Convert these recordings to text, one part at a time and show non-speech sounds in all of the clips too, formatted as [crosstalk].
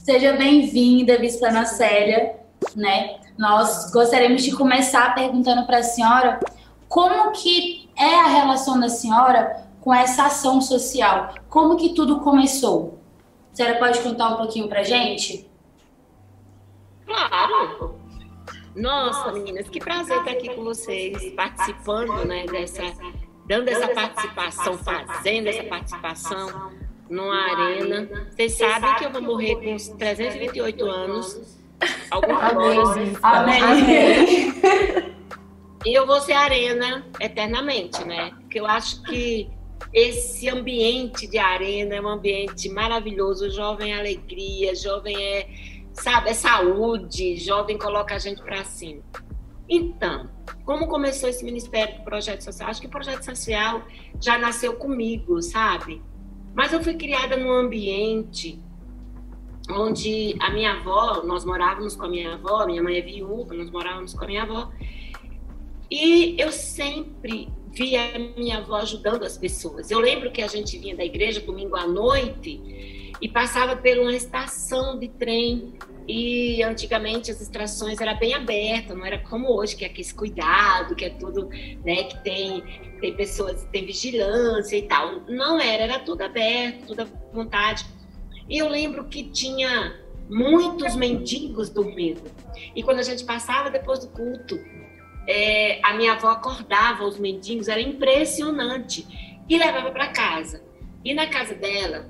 Seja bem-vinda, Bispa Célia, né? Nós gostaríamos de começar perguntando para a senhora como que é a relação da senhora com essa ação social? Como que tudo começou? A senhora pode contar um pouquinho para gente? Claro. Nossa, meninas, que prazer estar aqui com vocês, participando, né, dessa, dando essa participação, fazendo essa participação numa arena. Vocês sabem que eu vou morrer com uns 328 anos. Alguma coisa. Amém. Amém. [laughs] E eu vou ser arena eternamente, né? Porque eu acho que esse ambiente de arena é um ambiente maravilhoso. O jovem é alegria, jovem é, sabe, é saúde, jovem coloca a gente para cima. Então, como começou esse Ministério do Projeto Social? Acho que o Projeto Social já nasceu comigo, sabe? Mas eu fui criada num ambiente onde a minha avó, nós morávamos com a minha avó, minha mãe é viúva, nós morávamos com a minha avó, e eu sempre via a minha avó ajudando as pessoas. Eu lembro que a gente vinha da igreja domingo à noite e passava por uma estação de trem e antigamente as estações era bem aberta, não era como hoje que é esse cuidado, que é tudo, né, que tem tem pessoas, tem vigilância e tal. Não era, era tudo aberto, tudo à vontade. E eu lembro que tinha muitos mendigos dormindo. E quando a gente passava depois do culto, é, a minha avó acordava os mendigos, era impressionante, e levava para casa. E na casa dela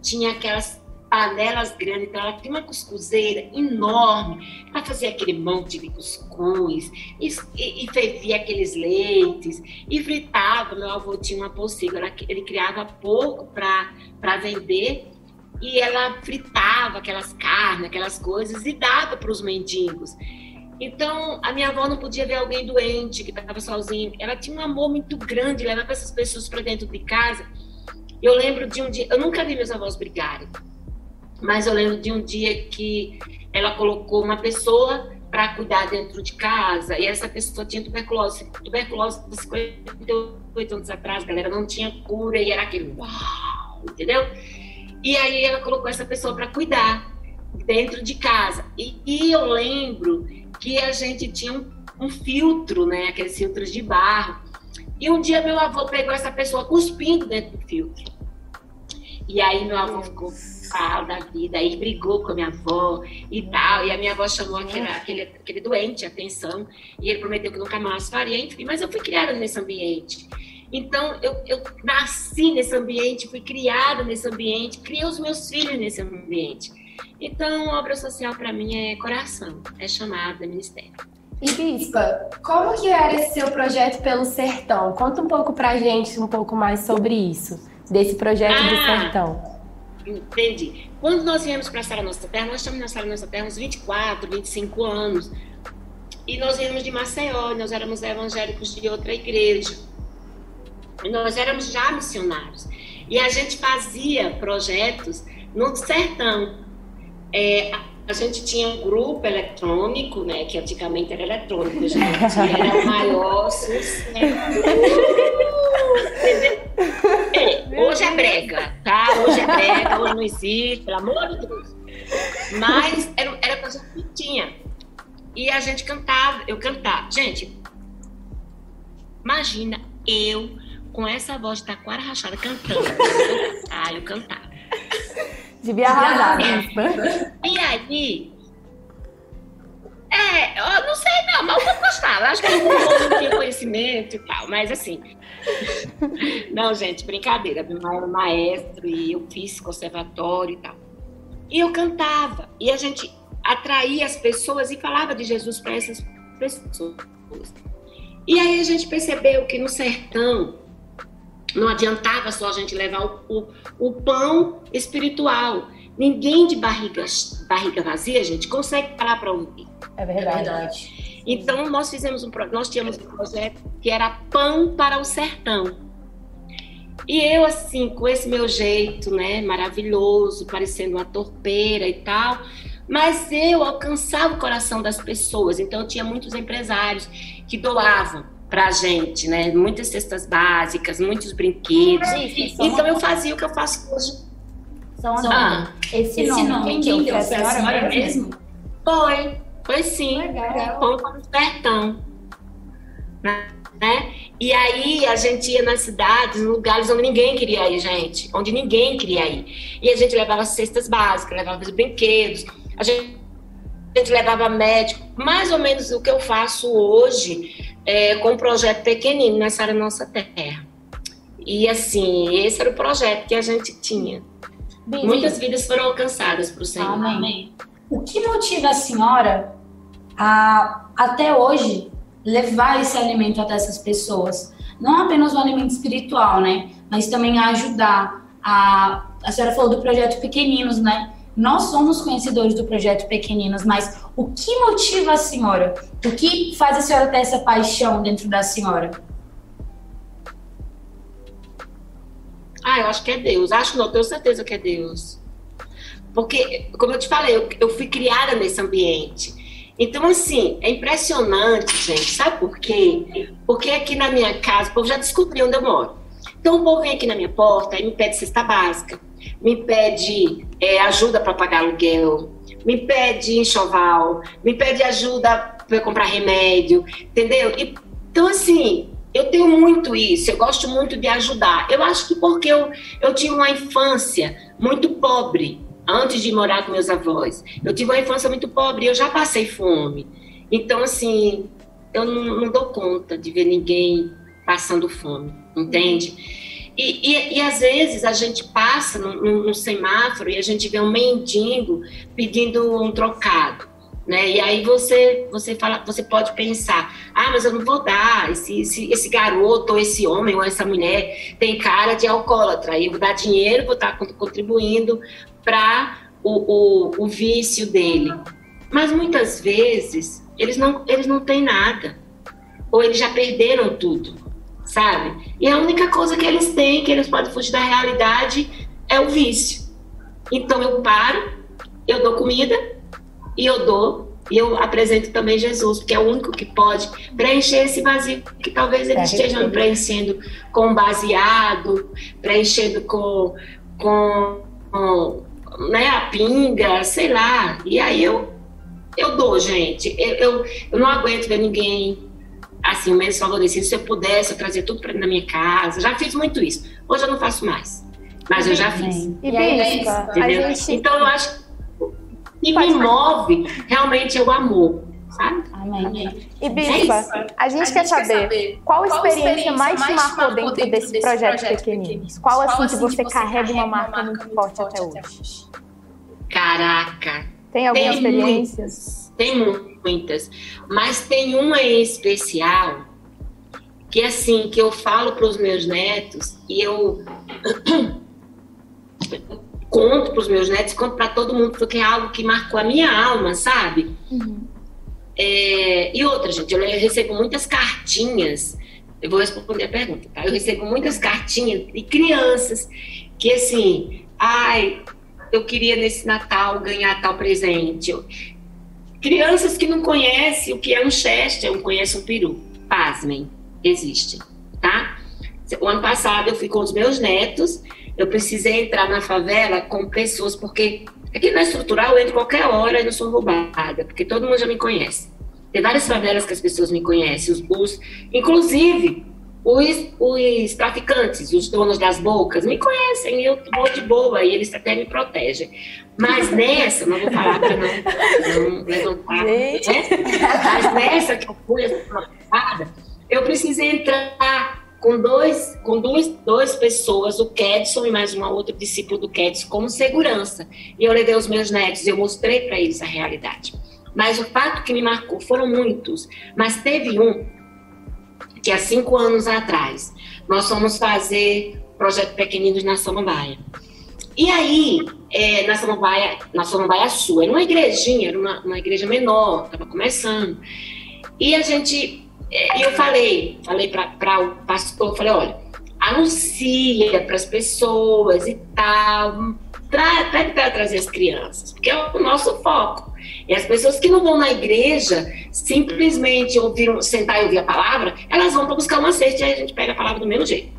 tinha aquelas panelas grandes, então ela tinha uma cuscuzeira enorme para fazer aquele monte de cuscuz e, e, e, fervia aqueles leites e fritava. Meu avô tinha uma pocilga, ele criava pouco para vender e ela fritava aquelas carnes, aquelas coisas e dava para os mendigos. Então, a minha avó não podia ver alguém doente, que estava sozinho. Ela tinha um amor muito grande, levava essas pessoas para dentro de casa. Eu lembro de um dia, eu nunca vi meus avós brigarem, mas eu lembro de um dia que ela colocou uma pessoa para cuidar dentro de casa e essa pessoa tinha tuberculose. Tuberculose de 58 anos atrás, galera, não tinha cura e era aquele uau, entendeu? E aí ela colocou essa pessoa para cuidar dentro de casa. E, e, eu lembro que a gente tinha um, um filtro, né, aqueles filtros de barro. E um dia meu avô pegou essa pessoa cuspindo dentro do filtro. E aí meu avô ficou mal da vida, aí brigou com a minha avó e tal. E a minha avó chamou aquele, aquele, aquele doente, atenção, e ele prometeu que nunca mais faria, enfim. Mas eu fui criada nesse ambiente. Então, eu, eu nasci nesse ambiente, fui criada nesse ambiente, criei os meus filhos nesse ambiente. Então, obra social para mim é coração, é chamada, é ministério. E Bispa, como que era esse seu projeto pelo sertão? Conta um pouco pra gente um pouco mais sobre isso, desse projeto ah, do sertão. Entendi. Quando nós viemos para a Nossa Terra, nós estamos na Sara Nossa Terra uns 24, 25 anos. E nós viemos de Maceió, nós éramos evangélicos de outra igreja. Nós éramos já missionários. E a gente fazia projetos no sertão. É, a gente tinha um grupo eletrônico, né, que antigamente era eletrônico, gente, era o maior sucesso. [laughs] É, hoje é brega, tá? Hoje é brega, hoje não existe, pelo amor de Deus. Mas era, era coisa que tinha. E a gente cantava, eu cantava. Gente, imagina eu com essa voz de taquara rachada cantando. ah, eu cantava. Devia arrasar, né? E aí. É, eu não sei não, mas eu gostava. Acho que eu não tinha conhecimento e tal, mas assim. [laughs] Não, gente, brincadeira. Meu era maestro e eu fiz conservatório e tal. E eu cantava. E a gente atraía as pessoas e falava de Jesus para essas pessoas. E aí a gente percebeu que no sertão não adiantava só a gente levar o, o, o pão espiritual. Ninguém de barriga, barriga vazia, gente, consegue parar para ouvir. É verdade. É verdade. Então nós fizemos um nós tínhamos um projeto que era pão para o sertão. E eu assim, com esse meu jeito, né, maravilhoso, parecendo uma torpeira e tal, mas eu alcançava o coração das pessoas. Então eu tinha muitos empresários que doavam para a gente, né? Muitas cestas básicas, muitos brinquedos. então eu fazia o que eu faço hoje. São ah, esse, esse nome, quem deu? Foi a senhora mesmo? Foi, foi sim. Legal. Foi um sertão. Né? E aí a gente ia nas cidades, em lugares onde ninguém queria ir, gente. Onde ninguém queria ir. E a gente levava cestas básicas, levava os brinquedos, a gente, a gente levava médico. Mais ou menos o que eu faço hoje é, com um projeto pequenino nessa nossa terra. E assim, esse era o projeto que a gente tinha. Muitas vidas foram alcançadas para o Senhor. Amém. O que motiva a senhora a, até hoje, levar esse alimento até essas pessoas? Não apenas o alimento espiritual, né? Mas também a ajudar. A, a senhora falou do projeto Pequeninos, né? Nós somos conhecedores do projeto Pequeninos, mas o que motiva a senhora? O que faz a senhora ter essa paixão dentro da senhora? Ah, eu acho que é Deus. Acho não, tenho certeza que é Deus. Porque, como eu te falei, eu, eu fui criada nesse ambiente. Então, assim, é impressionante, gente. Sabe por quê? Porque aqui na minha casa, o povo já descobriu onde eu moro. Então, o povo vem aqui na minha porta e me pede cesta básica, me pede é, ajuda para pagar aluguel, me pede enxoval, me pede ajuda para comprar remédio, entendeu? E, então, assim, eu tenho muito isso, eu gosto muito de ajudar. Eu acho que porque eu, eu tive uma infância muito pobre antes de morar com meus avós. Eu tive uma infância muito pobre, eu já passei fome. Então, assim, eu não, não dou conta de ver ninguém passando fome, entende? E, e, e, às vezes a gente passa no semáforo e a gente vê um mendigo pedindo um trocado. Né? E aí você você fala, você pode pensar, ah, mas eu não vou dar, esse, esse, esse garoto, ou esse homem, ou essa mulher tem cara de alcoólatra, eu vou dar dinheiro, vou estar contribuindo para o, o, o vício dele. Mas muitas vezes eles não, eles não têm nada, ou eles já perderam tudo, sabe? E a única coisa que eles têm, que eles podem fugir da realidade, é o vício. Então eu paro, eu dou comida, e eu dou e eu apresento também Jesus, porque é o único que pode preencher esse vazio que talvez ele é, esteja preenchendo com baseado, preenchendo com, com, com né, a pinga, sei lá. E aí eu, eu dou, gente. Eu, eu, eu não aguento ver ninguém assim, menos favorecido. Se eu pudesse, eu trazia tudo para na minha casa. Já fiz muito isso. Hoje eu não faço mais. Mas eu já fiz. E, e a gente... Então eu acho e me move realmente é o amor. Sabe? Amém. E Bispa, é a, gente a gente quer saber, saber qual, qual experiência mais te marcou dentro, dentro desse, desse projeto, projeto Pequeninos? Qual, qual assim, assim que você, carrega uma marca muito forte até hoje? Caraca. Tem algumas experiências? tem muitas. Mas tem uma em especial que assim, que eu falo para os meus netos e eu [coughs] conto para os meus netos, conto para todo mundo, porque é algo que marcou a minha alma, sabe? Uhum. É, e outra, gente, eu recebo muitas cartinhas, eu vou responder a pergunta, tá? Eu recebo muitas cartinhas de crianças que, assim, ai, eu queria nesse Natal ganhar tal presente. Crianças que não conhecem o que é um Chester, não conhecem um peru. Pasmem, existem, tá? O ano passado eu fui com os meus netos eu precisei entrar na favela com pessoas, porque aqui na estrutural eu entro qualquer hora e não sou roubada, porque todo mundo já me conhece. Tem várias favelas que as pessoas me conhecem, os, os inclusive os, os traficantes, os donos das bocas, me conhecem e eu vou de boa e eles até me protegem. Mas nessa, não vou falar para não, não levantar, né? mas nessa que eu fui eu precisei entrar com dois, com duas, duas pessoas, o Kedson e mais uma outra discípula do Kedson, como segurança. E eu levei os meus netos, eu mostrei para eles a realidade. Mas o fato que me marcou foram muitos, mas teve um que há cinco anos atrás nós fomos fazer projeto Pequeninos na Samambaia. E aí, é, na Samambaia, na Samambaia Sul, era uma igrejinha, era uma, uma igreja menor, estava começando. E a gente e eu falei, falei para o pastor, falei, olha, anuncia para as pessoas e tal, pede para trazer as crianças, porque é o nosso foco. E as pessoas que não vão na igreja, simplesmente ouviram, sentar e ouvir a palavra, elas vão para buscar uma cesta e a gente pega a palavra do mesmo jeito.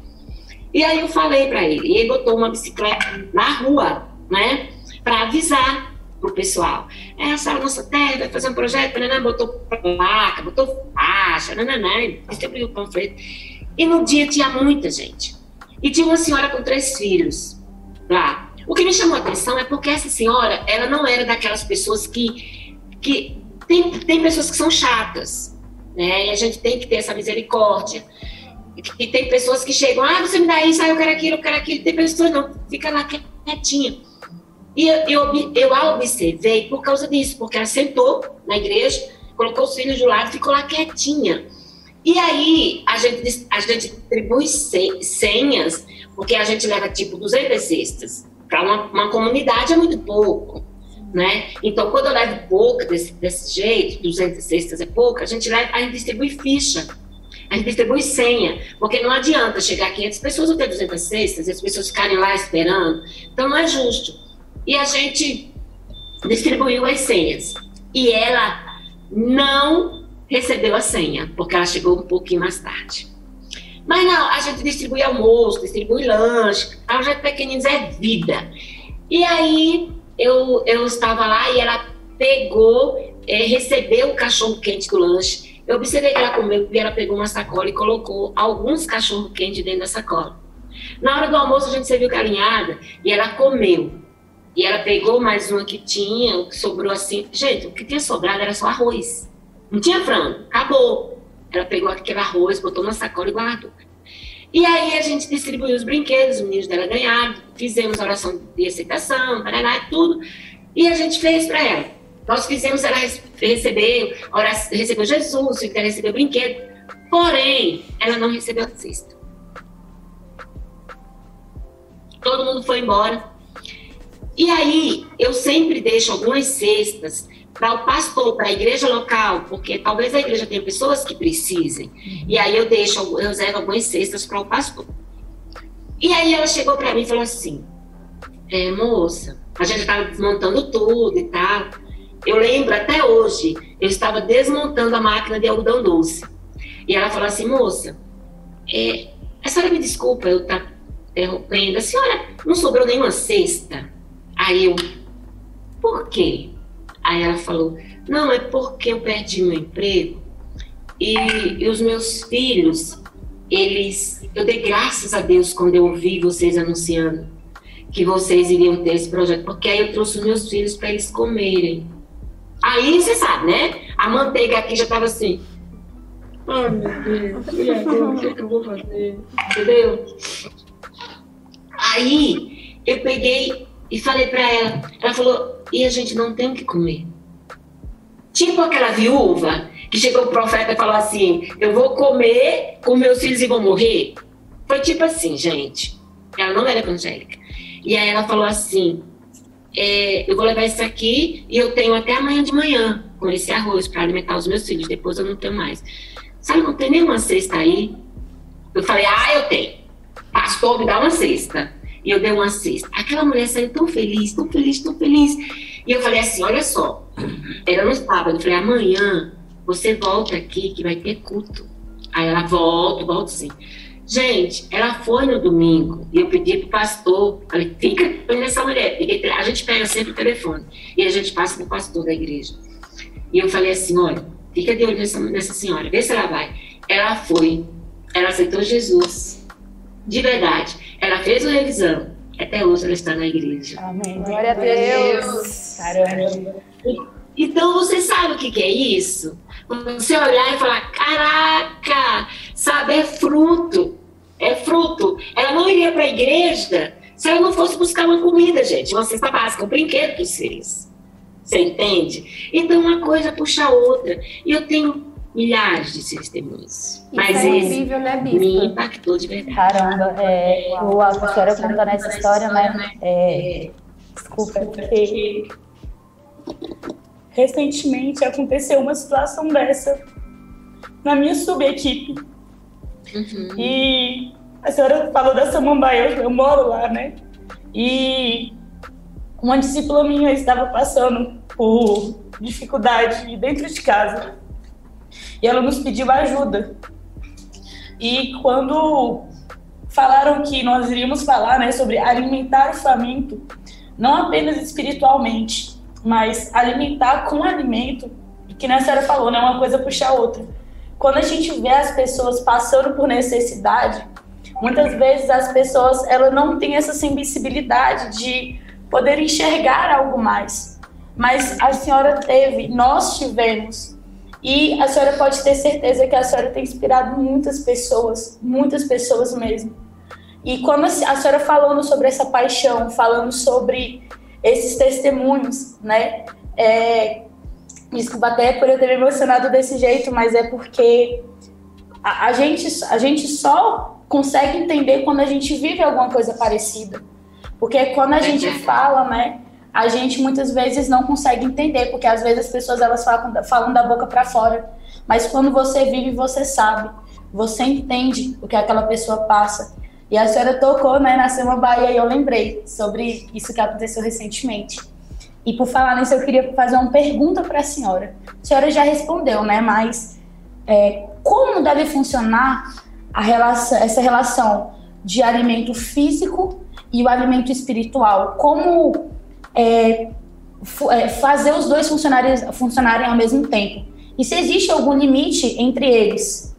E aí eu falei para ele, e ele botou uma bicicleta na rua, né? Para avisar pro pessoal. É, a sala nossa terra vai fazer um projeto, né? botou placa, botou faixa, nananã, distribuiu panfleto. E no dia tinha muita gente. E tinha uma senhora com três filhos lá. O que me chamou a atenção é porque essa senhora, ela não era daquelas pessoas que, que tem, tem pessoas que são chatas, né? E a gente tem que ter essa misericórdia. E tem pessoas que chegam, ah, você me dá isso, ah, eu quero aquilo, eu quero aquilo. Tem pessoas não, fica lá quietinha. E eu, eu, eu a observei por causa disso, porque ela sentou na igreja, colocou os filhos do lado e ficou lá quietinha. E aí a gente, a gente distribui senhas, porque a gente leva tipo 200 cestas. Para uma, uma comunidade é muito pouco. Né? Então, quando eu levo pouco desse, desse jeito, 200 cestas é pouco, a gente, leva, a gente distribui ficha, a gente distribui senha, porque não adianta chegar a 500 pessoas ou ter 200 cestas e as pessoas ficarem lá esperando. Então, não é justo. E a gente distribuiu as senhas. E ela não recebeu a senha, porque ela chegou um pouquinho mais tarde. Mas não, a gente distribui almoço, distribui lanche, projeto Pequeninos é vida. E aí eu, eu estava lá e ela pegou, é, recebeu o cachorro quente do lanche. Eu observei que ela comeu e ela pegou uma sacola e colocou alguns cachorro quentes dentro da sacola. Na hora do almoço a gente serviu galinhada e ela comeu. E ela pegou mais uma que tinha, que sobrou assim. Gente, o que tinha sobrado era só arroz. Não tinha frango, acabou. Ela pegou aquele arroz, botou na sacola e guardou. E aí a gente distribuiu os brinquedos, os meninos dela ganharam, fizemos oração de aceitação, paraná, tudo. E a gente fez para ela. Nós fizemos ela receber, oração, recebeu Jesus, ela recebeu brinquedo. Porém, ela não recebeu a cesta. Todo mundo foi embora. E aí, eu sempre deixo algumas cestas para o pastor, para a igreja local, porque talvez a igreja tenha pessoas que precisem. E aí eu deixo, eu reservo algumas cestas para o pastor. E aí ela chegou para mim e falou assim: é, moça, a gente estava desmontando tudo e tal. Eu lembro até hoje, eu estava desmontando a máquina de algodão doce. E ela falou assim: moça, é, a senhora me desculpa, eu tá interrompendo. A senhora não sobrou nenhuma cesta? Aí eu, por quê? Aí ela falou: Não, é porque eu perdi meu emprego e, e os meus filhos, eles. Eu dei graças a Deus quando eu ouvi vocês anunciando que vocês iriam ter esse projeto, porque aí eu trouxe os meus filhos para eles comerem. Aí você sabe, né? A manteiga aqui já estava assim. Ai, meu Deus, [laughs] e agora? O que, é que eu vou fazer? Entendeu? Aí eu peguei e falei para ela. Ela falou: e a gente não tem o que comer. Tipo aquela viúva que chegou o profeta e falou assim: Eu vou comer com meus filhos e vou morrer. Foi tipo assim, gente. Ela não era evangélica. E aí ela falou assim: é, Eu vou levar isso aqui e eu tenho até amanhã de manhã com esse arroz para alimentar os meus filhos. Depois eu não tenho mais. Sabe, não tem nenhuma cesta aí? Eu falei: Ah, eu tenho. Pastor, me dá uma cesta. E eu dei uma cesta. Aquela mulher saiu tão feliz, tão feliz, tão feliz. E eu falei assim: olha só, era no sábado. Eu falei: amanhã você volta aqui que vai ter culto. Aí ela volta, volta sim. Gente, ela foi no domingo e eu pedi pro pastor, falei, fica nessa mulher. A gente pega sempre o telefone e a gente passa pro pastor da igreja. E eu falei assim: olha, fica de olho nessa, nessa senhora, vê se ela vai. Ela foi, ela aceitou Jesus, de verdade. Ela fez uma revisão. Até hoje ela está na igreja. Amém. Glória a Deus. Caramba. Então você sabe o que, que é isso? Você olhar e falar: caraca, sabe, é fruto. É fruto. Ela não iria para a igreja se ela não fosse buscar uma comida, gente, uma cesta básica, um brinquedo para os filhos. Você entende? Então uma coisa puxa a outra. E eu tenho milhares de testemunhos. Isso Mas é incrível, né, Bispo? Me impactou de verdade. Caramba, é, o, a senhora contando essa história, né? É, desculpa, porque. Recentemente aconteceu uma situação dessa na minha subequipe. Uhum. E a senhora falou da Samambaia, eu, eu moro lá, né? E uma discípula minha estava passando por dificuldade dentro de casa e ela nos pediu ajuda. E quando falaram que nós iríamos falar né, sobre alimentar o faminto, não apenas espiritualmente, mas alimentar com alimento, que a senhora falou, né? Uma coisa puxa a outra. Quando a gente vê as pessoas passando por necessidade, muitas vezes as pessoas elas não têm essa sensibilidade de poder enxergar algo mais. Mas a senhora teve, nós tivemos. E a senhora pode ter certeza que a senhora tem inspirado muitas pessoas, muitas pessoas mesmo. E quando a senhora falando sobre essa paixão, falando sobre esses testemunhos, né? É, desculpa até por eu ter me emocionado desse jeito, mas é porque a, a, gente, a gente só consegue entender quando a gente vive alguma coisa parecida. Porque quando a gente fala, né? A gente muitas vezes não consegue entender, porque às vezes as pessoas elas falam, falam da boca para fora. Mas quando você vive, você sabe. Você entende o que aquela pessoa passa. E a senhora tocou, né, na Sema Bahia e eu lembrei sobre isso que aconteceu recentemente. E por falar nisso, eu queria fazer uma pergunta para a senhora. A senhora já respondeu, né, mas é, como deve funcionar relação, essa relação de alimento físico e o alimento espiritual? Como é, é, fazer os dois funcionarem, funcionarem ao mesmo tempo? E se existe algum limite entre eles?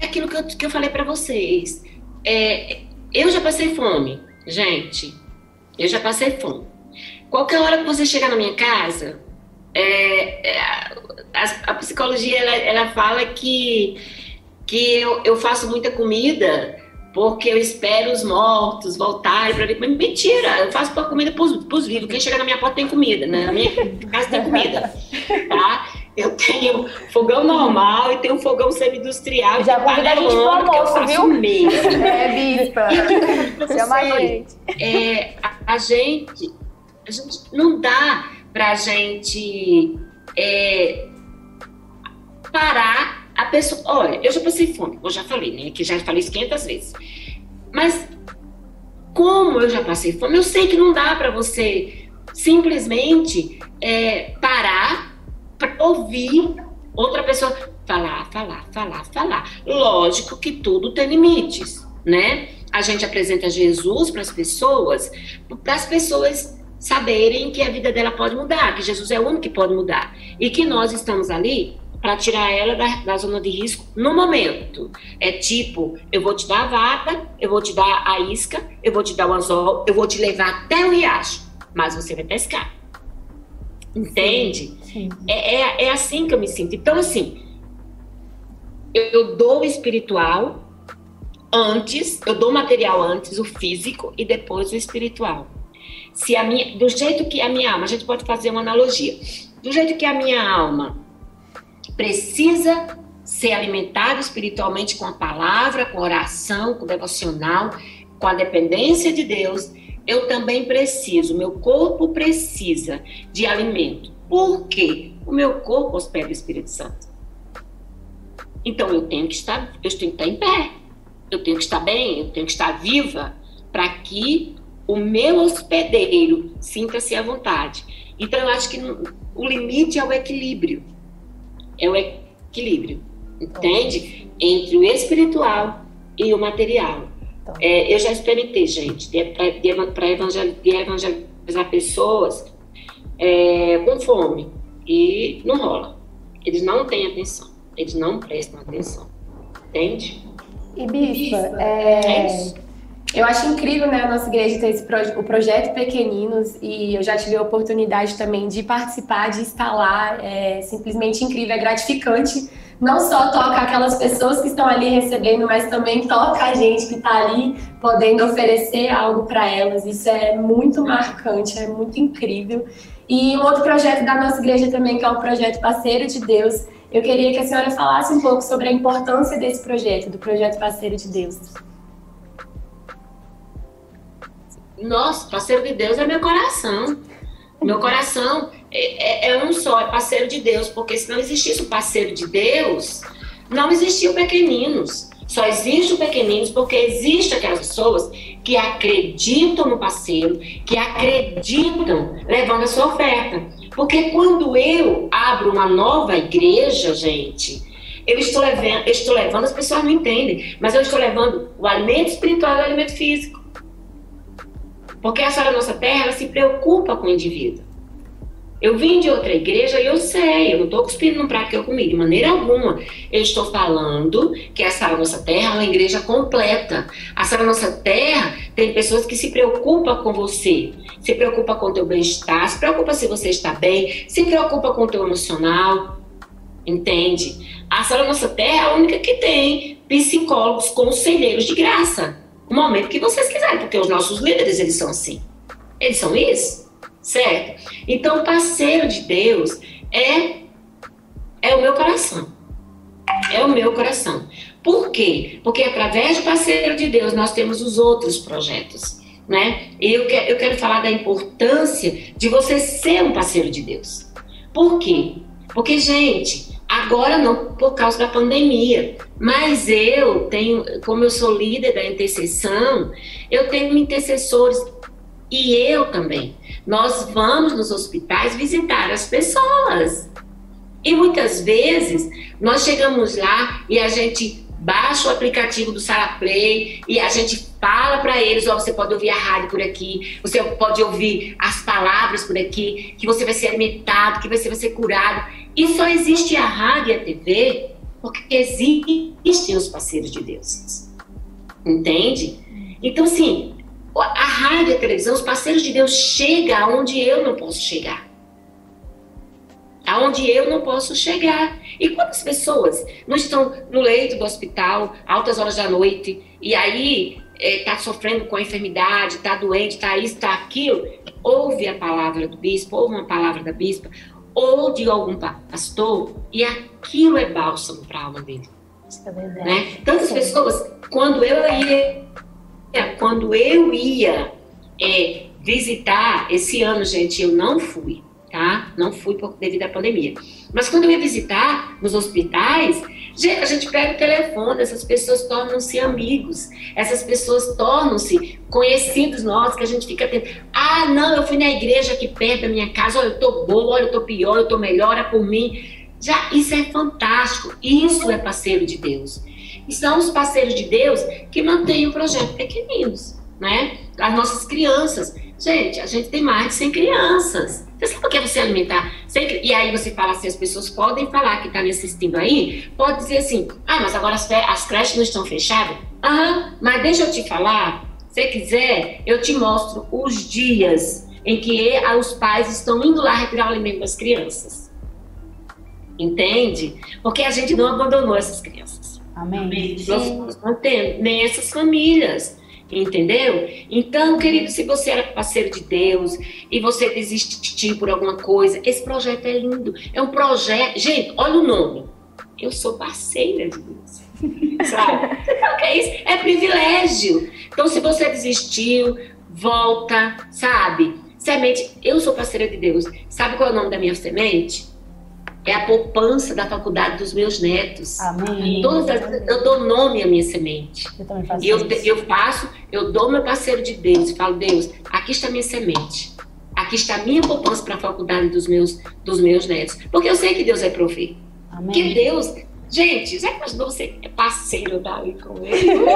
É aquilo que eu, que eu falei para vocês. É, eu já passei fome, gente. Eu já passei fome. Qualquer hora que você chegar na minha casa, é, é, a, a, psicologia ela, ela fala que, que eu, eu faço muita comida porque eu espero os mortos voltarem para ver. Mentira, eu faço comida para os vivos. Quem chegar na minha porta tem comida, né? Na minha casa tem comida, [laughs] tá? Eu tenho fogão normal e tenho um fogão semi-industrial. Já convida a gente pro almoço, viu? Mesmo. [laughs] É, bispa. Chama a gente. É, a, a, gente. A gente não dá pra gente é, parar a pessoa. Olha, eu já passei fome, eu já falei, né? Que já falei isso 500 vezes. Mas como eu já passei fome, eu sei que não dá para você simplesmente é, parar para ouvir outra pessoa falar, falar, falar, falar. Lógico que tudo tem limites, né? A gente apresenta Jesus para as pessoas, para as pessoas saberem que a vida dela pode mudar, que Jesus é o único que pode mudar e que nós estamos ali para tirar ela da, da, zona de risco no momento. É tipo, eu vou te dar a vara, eu vou te dar a isca, eu vou te dar o anzol, eu vou te levar até o riacho, mas você vai pescar. Entende? Sim, sim. É, é, é, assim que eu me sinto. Então, assim, eu, eu dou o espiritual antes, eu dou o material antes, o físico, e depois o espiritual. Se a minha, do jeito que a minha alma, a gente pode fazer uma analogia, do jeito que a minha alma precisa ser alimentada espiritualmente com a palavra, com oração, com o devocional, com a dependência de Deus, eu também preciso, meu corpo precisa de alimento. Por quê? O meu corpo hospeda o Espírito Santo. Então eu tenho que estar, eu tenho que estar em pé, eu tenho que estar bem, eu tenho que estar viva para que o meu hospedeiro sinta-se à vontade. Então eu acho que o limite é o equilíbrio. É o equilíbrio, entende? Entre o espiritual e o material. Então. É, eu já experimentei, gente, para evangelizar pessoas é, com fome e não rola. Eles não têm atenção, eles não prestam atenção, entende? E Bispa, é, é eu acho incrível, né, a nossa igreja ter esse o projeto Pequeninos e eu já tive a oportunidade também de participar, de estar lá, é simplesmente incrível, é gratificante não só toca aquelas pessoas que estão ali recebendo, mas também toca a gente que está ali podendo oferecer algo para elas. Isso é muito marcante, é muito incrível. E um outro projeto da nossa igreja também, que é o projeto Parceiro de Deus. Eu queria que a senhora falasse um pouco sobre a importância desse projeto, do projeto Parceiro de Deus. Nossa, parceiro de Deus é meu coração. Meu coração é, é, é, um só, é parceiro de Deus, porque se não existisse o parceiro de Deus, não existia o pequeninos. Só existe o pequeninos porque existe aquelas pessoas que acreditam no parceiro, que acreditam levando a sua oferta. Porque quando eu abro uma nova igreja, gente, eu estou levando, eu estou levando, as pessoas não entendem, mas eu estou levando o alimento espiritual e o alimento físico. Porque a Sara Nossa Terra, se preocupa com o indivíduo. Eu vim de outra igreja e eu sei, eu não estou cuspindo no prato que eu comi, de maneira alguma. Eu estou falando que a Sara Nossa Terra é uma igreja completa. A Sara Nossa Terra tem pessoas que se preocupam com você, se preocupa com o teu bem-estar, se preocupa se você está bem, se preocupa com o teu emocional, entende? A Sara Nossa Terra é a única que tem psicólogos, conselheiros de graça. No momento que vocês quiserem, porque os nossos líderes, eles são assim. Eles são isso certo? Então, parceiro de Deus é, é o meu coração. É o meu coração. Por quê? Porque através do parceiro de Deus nós temos os outros projetos. Né? E eu, que, eu quero falar da importância de você ser um parceiro de Deus. Por quê? Porque, gente, agora não por causa da pandemia, mas eu tenho, como eu sou líder da intercessão, eu tenho intercessores e eu também. Nós vamos nos hospitais visitar as pessoas. E muitas vezes nós chegamos lá e a gente baixa o aplicativo do Sara Play e a gente fala para eles, ó, oh, você pode ouvir a rádio por aqui, você pode ouvir as palavras por aqui, que você vai ser alimentado, que você vai ser curado. E só existe a rádio e a TV porque existem os parceiros de Deus. Entende? Então, assim, a rádio e a televisão, os parceiros de Deus chegam aonde eu não posso chegar. Aonde eu não posso chegar. E quantas pessoas não estão no leito do hospital, altas horas da noite, e aí está é, sofrendo com a enfermidade, está doente, está isso, está aquilo, ouve a palavra do bispo, ouve uma palavra da bispa, ou de algum pastor, e aquilo é bálsamo para a alma dele. É verdade. Né? Tantas pessoas, quando eu ia quando eu ia é, visitar, esse ano, gente, eu não fui, tá? Não fui por, devido à pandemia. Mas quando eu ia visitar nos hospitais, a gente pega o telefone, essas pessoas tornam-se amigos, essas pessoas tornam-se conhecidos nossos, que a gente fica tendo. Ah, não, eu fui na igreja aqui perto da minha casa, olha, eu tô boa, olha, eu tô pior, eu tô melhor, é por mim. Já, isso é fantástico, isso é parceiro de Deus e são os parceiros de Deus que mantêm o projeto Pequeninos, né? As nossas crianças. Gente, a gente tem mais de 100 crianças. Você sabe por que você alimentar? E aí você fala assim, as pessoas podem falar que está me assistindo aí, pode dizer assim, ah, mas agora as, as creches não estão fechadas? Aham, mas deixa eu te falar, se quiser, eu te mostro os dias em que os pais estão indo lá retirar o alimento das crianças. Entende? Porque a gente não abandonou essas crianças. Amém. Nós mantendo nem essas famílias. Entendeu? Então, querido, se você era parceiro de Deus e você desistiu por alguma coisa, esse projeto é lindo. É um projeto. Gente, olha o nome. Eu sou parceira de Deus. [laughs] Sabe? o que é isso? É privilégio. Então, se você desistiu, volta, sabe? Semente, eu sou parceira de Deus. Sabe qual é o nome da minha semente? É a poupança da faculdade dos meus netos. Amém. Todas as, eu dou nome à minha semente. Eu também faço e eu, isso. eu faço, eu dou meu parceiro de Deus e falo, Deus, aqui está a minha semente. Aqui está a minha poupança para a faculdade dos meus, dos meus netos. Porque eu sei que Deus é prover. Amém. Que Deus. Gente, já imaginou você é parceiro dali com ele? [laughs]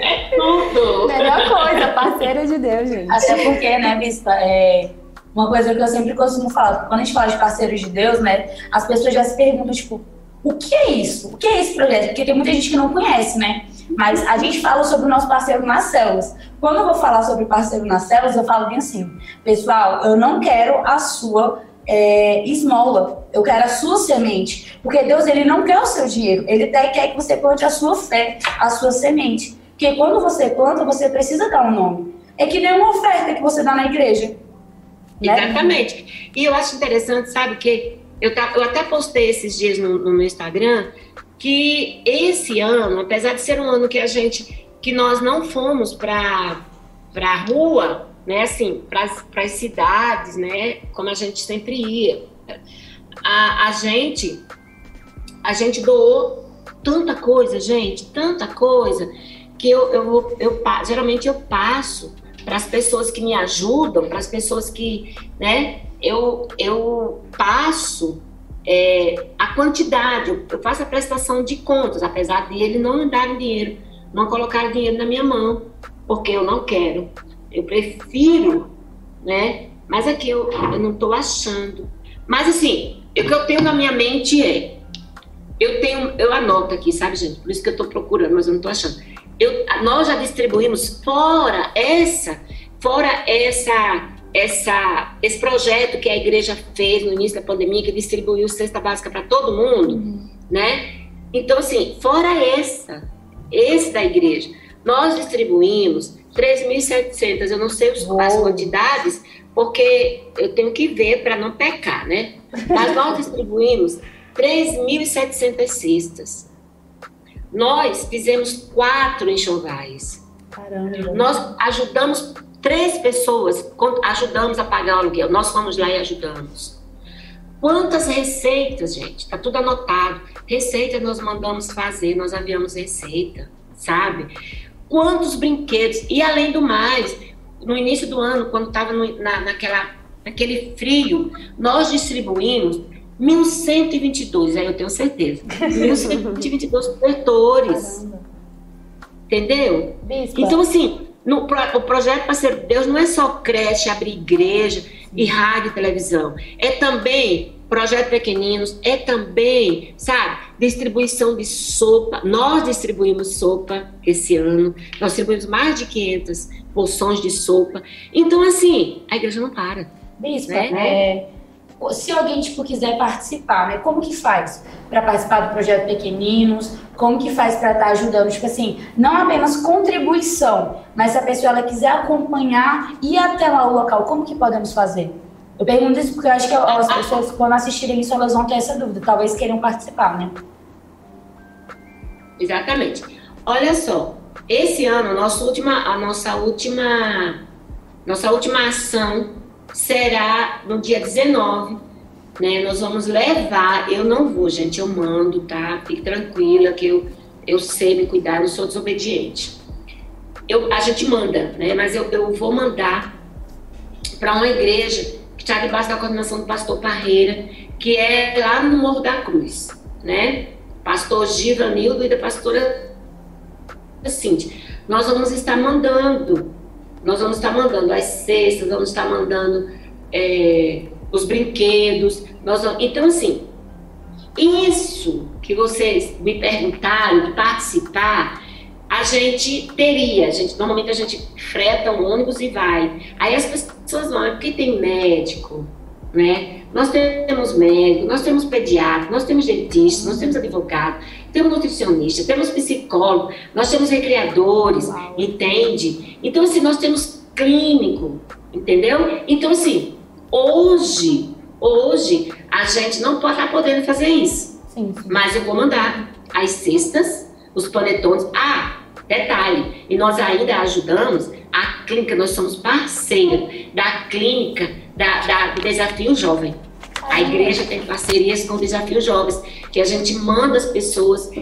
é tudo. Melhor coisa, parceiro de Deus, gente. Até porque, né, Bispa, é uma coisa que eu sempre costumo falar, quando a gente fala de parceiros de Deus, né, as pessoas já se perguntam, tipo, o que é isso? O que é esse projeto? Porque tem muita gente que não conhece, né? Mas a gente fala sobre o nosso parceiro nas células. Quando eu vou falar sobre parceiro nas células, eu falo bem assim, pessoal, eu não quero a sua é, esmola, eu quero a sua semente. Porque Deus, ele não quer o seu dinheiro, ele até quer que você plante a sua fé, a sua semente. Porque quando você planta, você precisa dar um nome. É que nem uma oferta que você dá na igreja. Né? Exatamente. E eu acho interessante, sabe, que eu, eu até postei esses dias no, no Instagram que esse ano, apesar de ser um ano que a gente, que nós não fomos para a rua, né, assim, para as cidades, né, como a gente sempre ia, a, a gente, a gente doou tanta coisa, gente, tanta coisa, que eu, eu, eu, eu geralmente eu passo para as pessoas que me ajudam, para as pessoas que, né, eu, eu passo é, a quantidade, eu faço a prestação de contas, apesar de ele não me dar dinheiro, não colocar dinheiro na minha mão, porque eu não quero. Eu prefiro, né? Mas aqui eu, eu não estou achando. Mas assim, o que eu tenho na minha mente é, eu tenho, eu anoto aqui, sabe, gente? Por isso que eu estou procurando, mas eu não estou achando. Eu, nós já distribuímos fora essa, fora essa, essa, esse projeto que a igreja fez no início da pandemia, que distribuiu cesta básica para todo mundo, uhum. né? Então, assim, fora essa, esse da igreja, nós distribuímos 3.700, eu não sei os, as quantidades, porque eu tenho que ver para não pecar, né? Mas nós distribuímos 3.700 cestas. Nós fizemos quatro enxovais. Caramba. Nós ajudamos três pessoas, ajudamos a pagar o aluguel. Nós fomos lá e ajudamos. Quantas receitas, gente? Tá tudo anotado. Receita nós mandamos fazer, nós aviamos receita, sabe? Quantos brinquedos. E além do mais, no início do ano, quando estava na, naquela, naquele frio, nós distribuímos 1.122, aí eu tenho certeza. 1.122 cobertores. Entendeu? Bispa. Então, assim, no, o projeto Parceiro de Deus não é só creche, abrir igreja e rádio e televisão. É também projeto pequeninos, é também, sabe, distribuição de sopa. Nós distribuímos sopa esse ano. Nós distribuímos mais de 500 porções de sopa. Então, assim, a igreja não para. Bispa, né? É, se alguém tipo quiser participar, né? Como que faz para participar do projeto Pequeninos? Como que faz para estar tá ajudando? Tipo assim, não apenas contribuição, mas se a pessoa ela quiser acompanhar e até lá o local, como que podemos fazer? Eu pergunto isso porque eu acho que as pessoas quando assistirem isso elas vão ter essa dúvida, talvez queiram participar, né? Exatamente. Olha só, esse ano nossa última, a nossa última, nossa última ação será no dia 19, né? Nós vamos levar, eu não vou, gente, eu mando, tá? Fique tranquila que eu, eu sei me cuidar, não sou desobediente. Eu, a gente manda, né? Mas eu, eu vou mandar para uma igreja que está debaixo da coordenação do pastor Parreira, que é lá no Morro da Cruz, né? Pastor Givanildo e da pastora Cintia. Nós vamos estar mandando nós vamos estar mandando as cestas, vamos estar mandando é, os brinquedos. Nós vamos... Então, assim, isso que vocês me perguntaram de participar, a gente teria. A gente, normalmente a gente freta um ônibus e vai. Aí as pessoas vão, é porque tem médico, né? Nós temos médico, nós temos pediatra, nós temos dentista, nós temos advogado, temos nutricionista, temos psicólogo, nós temos recreadores, entende? Então, assim, nós temos clínico, entendeu? Então, assim, hoje, hoje, a gente não pode estar podendo fazer isso. Sim, sim. Mas eu vou mandar as cestas, os panetones. Ah, detalhe, e nós ainda ajudamos a clínica, nós somos parceira da clínica da, da, do Desafio Jovem. A igreja tem parcerias com o Desafio Jovens, que a gente manda as pessoas que,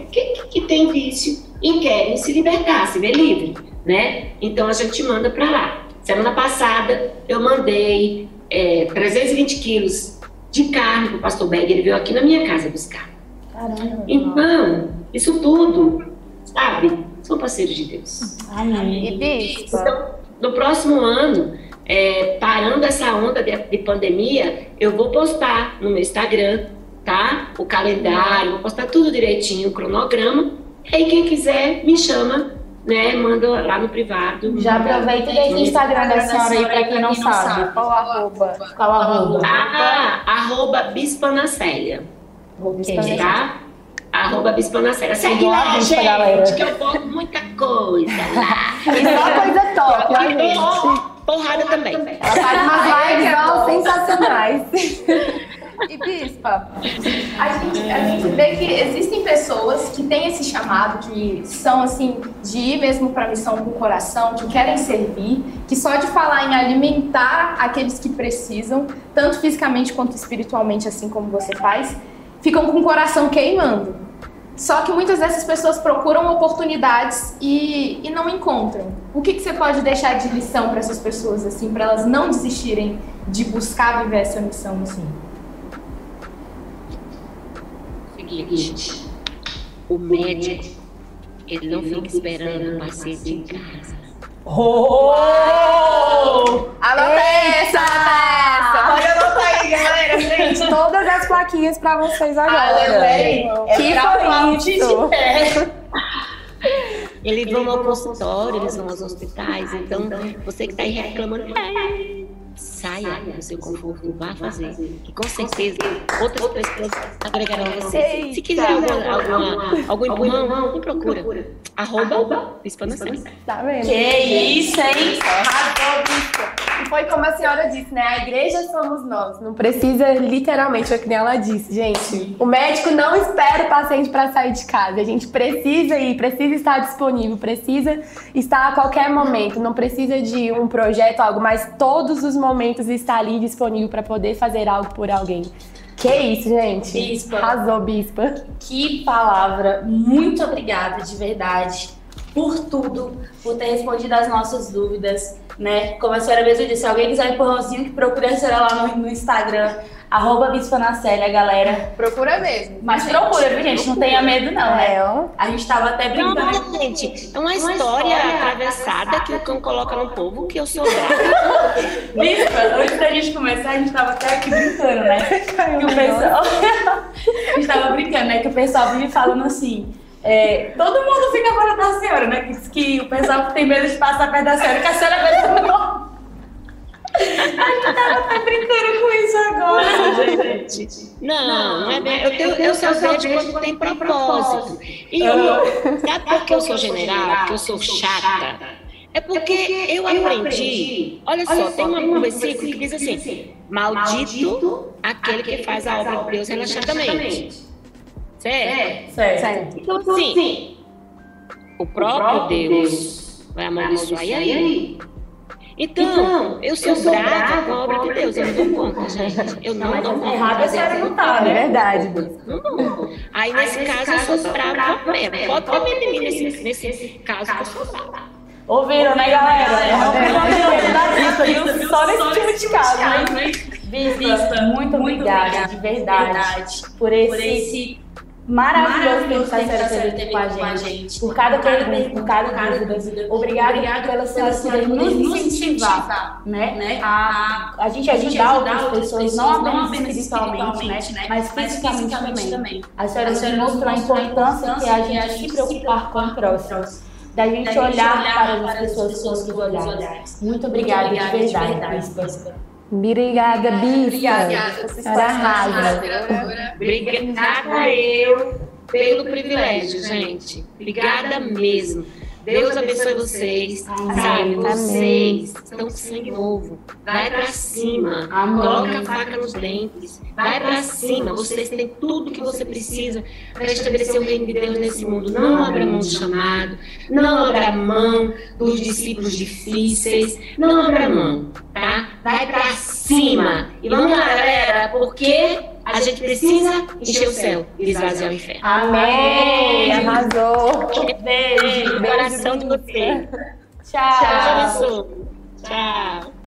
que, têm vício e querem se libertar, se ver livre, né? Então a gente manda para lá. Semana passada eu mandei é, 320 quilos de carne para o pastor Beg, ele veio aqui na minha casa buscar. Caramba. Então, isso tudo, sabe, são parceiros de Deus. Amém. E Então, no próximo ano, é, parando essa onda de, de, pandemia, eu vou postar no meu Instagram, tá? O calendário, vou postar tudo direitinho, o cronograma. E aí quem quiser me chama, né? Manda lá no privado. Já aproveita e deixa o Instagram da senhora aí para quem não sabe. Qual arroba? Qual arroba? Ah, arroba Bispa Célia. Okay. Tá? Arroba Bispa Célia. Segue lá, gente, galera. que eu boto muita coisa lá. [laughs] E só coisa top, ó, gente porrada também. Ela faz umas lives sensacionais. [laughs] E Bispa, a gente, a gente vê que existem pessoas que têm esse chamado, que são assim, de ir mesmo para a missão com o coração, que querem servir, que só de falar em alimentar aqueles que precisam, tanto fisicamente quanto espiritualmente, assim como você faz, ficam com o coração queimando. Só que muitas dessas pessoas procuram oportunidades e, e não encontram. O que, que você pode deixar de lição para essas pessoas, assim, para elas não desistirem de buscar viver essa missão, assim? Seguinte, o médico, ele não fica esperando o paciente em casa. Oh! Anota essa! Pode anotar aí, galera. [laughs] Gente, Todas as plaquinhas pra vocês agora. lembrei. Que foi isso? Eles vão ao consultório, eles vão aos hospitais. Então, você que está aí reclamando, "Ai, saia do seu conforto, vá fazer. Que com certeza outras pessoas agregarão a você. Se quiser alguma, alguma, algum empurrão, me procura. Arroba Bispa. Tá vendo? Que isso, hein? Arrasou, bispa. E foi como a senhora disse, né? A igreja somos nós. Não precisa, literalmente, é o que nem ela disse, gente. O médico não espera o paciente para sair de casa. A gente precisa ir, precisa estar disponível, precisa estar a qualquer momento. Não precisa de um projeto, algo, mas todos os momentos está ali disponível para poder fazer algo por alguém. Que isso, gente. Bispa. Arrasou, bispa. Que palavra! Muito obrigada, de verdade, por tudo, por ter respondido as nossas dúvidas, né? Como a senhora mesmo disse, se alguém quiser um empurrãozinho, que procure a senhora lá no, no Instagram, arroba Bispa na Célia, galera. Procura mesmo. Mas procura, viu, gente? Não tenha medo, não, né? É. A gente tava até brincando. Não, gente, é uma história atravessada que o cão coloca no povo que eu sou. [laughs] Bispa, antes da gente começar, a gente tava até aqui brincando, né? [laughs] Que o pessoal. [laughs] a gente tava brincando, né? Que o pessoal vive falando assim. é, todo mundo fica fora da senhora, né? Que, que o pessoal tem medo de passar perto da senhora, que a senhora vai tomar. A gente tava até brincando com isso agora, gente. Não, não é bem. Eu, tenho, eu só vejo quando tem propósito. E eu, sabe por que eu sou general? Porque eu sou chata? É porque eu aprendi. Olha só, tem um versículo que diz assim: Maldito aquele que faz a obra de Deus relaxadamente. Certo? Certo. Então, assim, o próprio Deus vai amaldiçoar. E aí? Então, eu sou brava com a obra de Deus. Eu não dou conta, gente. Eu não dou conta. Errada a senhora não tá, É né? verdade. Não dou. Aí, nesse caso, eu sou brava mesmo. Pode ter medo de mim nesse, nesse caso que eu sou brava. Ouviram, né, galera? É, é, pelo medo da? Só nesse Só tipo de caso, né? Bispa, muito obrigada, de verdade, por esse maravilhoso tempo que a senhora teve com a gente. Por cada pergunta, por cada dúvida. Obrigada pela senhora poder nos incentivar, né? A, a gente ajudar outras pessoas, não apenas espiritualmente, né? Mas fisicamente também. A senhora nos mostrou a importância que a gente se preocupar com o próximo. Da gente olhar para as pessoas com os olhares. Muito obrigada, de verdade, Bispa. Obrigada, bispa. A senhora arrasa. Obrigada eu pelo privilégio, gente. Obrigada mesmo. Deus abençoe vocês. Sabe, vocês estão com sangue novo. Vai pra cima. Amém. Coloca a faca nos dentes. Vai pra cima. Vocês têm tudo que você precisa para estabelecer o reino de Deus nesse mundo. Não abra mão do chamado. Não abra mão dos discípulos difíceis. Não abra mão, tá? Vai pra cima. E vamos lá, galera, porque a gente precisa encher o céu e esvaziar o inferno. Amém. Arrasou. Beijo. Coração de você. Tchau. Abençoe. Tchau.